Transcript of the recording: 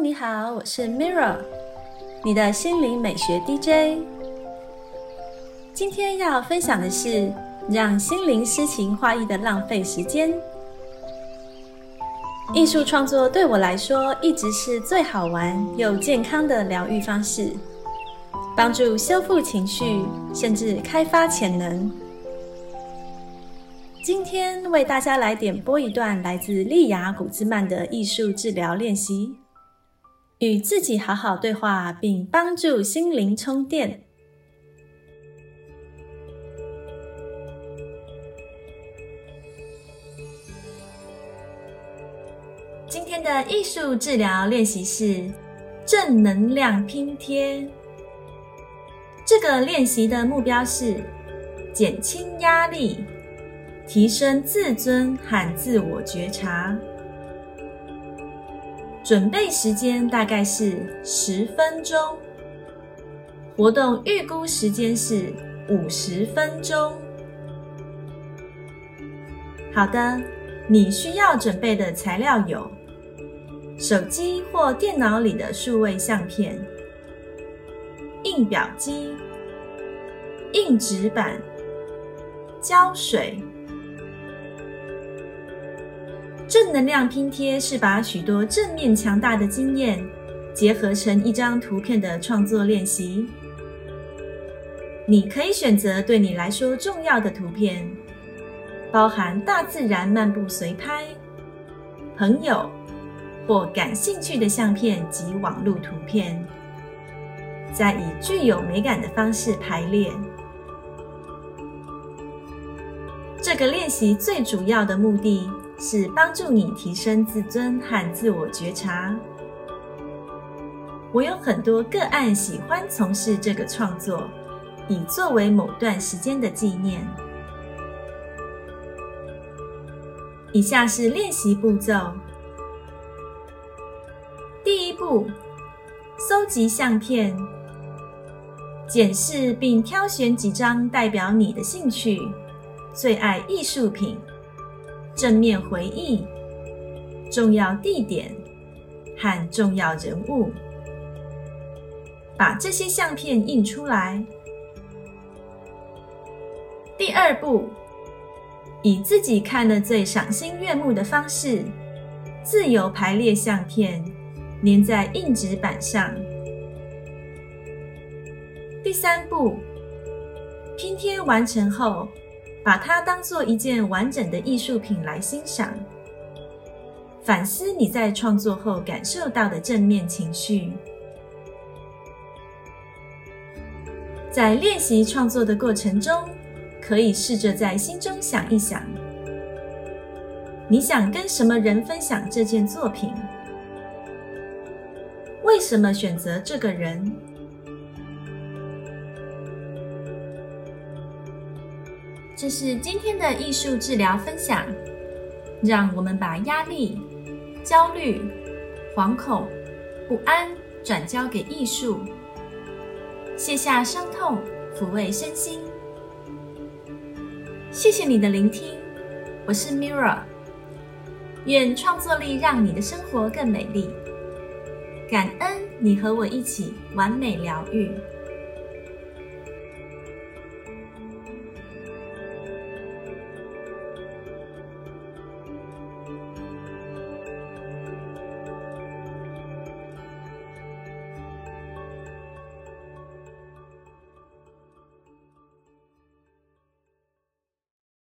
你好，我是 Mirra，你的心灵美学 DJ。今天要分享的是让心灵诗情画意的浪费时间。艺术创作对我来说一直是最好玩又健康的疗愈方式，帮助修复情绪，甚至开发潜能。今天为大家来点播一段来自利亚古兹曼的艺术治疗练习，与自己好好对话，并帮助心灵充电。今天的艺术治疗练习是正能量拼贴。这个练习的目标是减轻压力。提升自尊和自我觉察。准备时间大概是十分钟，活动预估时间是五十分钟。好的，你需要准备的材料有：手机或电脑里的数位相片、印表机、硬纸板、胶水。正能量拼贴是把许多正面强大的经验结合成一张图片的创作练习。你可以选择对你来说重要的图片，包含大自然漫步随拍、朋友或感兴趣的相片及网络图片，再以具有美感的方式排列。这个练习最主要的目的。是帮助你提升自尊和自我觉察。我有很多个案喜欢从事这个创作，以作为某段时间的纪念。以下是练习步骤：第一步，搜集相片，检视并挑选几张代表你的兴趣、最爱艺术品。正面回忆、重要地点和重要人物，把这些相片印出来。第二步，以自己看了最赏心悦目的方式，自由排列相片，粘在硬纸板上。第三步，拼贴完成后。把它当做一件完整的艺术品来欣赏，反思你在创作后感受到的正面情绪。在练习创作的过程中，可以试着在心中想一想：你想跟什么人分享这件作品？为什么选择这个人？这是今天的艺术治疗分享，让我们把压力、焦虑、惶恐、不安转交给艺术，卸下伤痛，抚慰身心。谢谢你的聆听，我是 Mirra，愿创作力让你的生活更美丽。感恩你和我一起完美疗愈。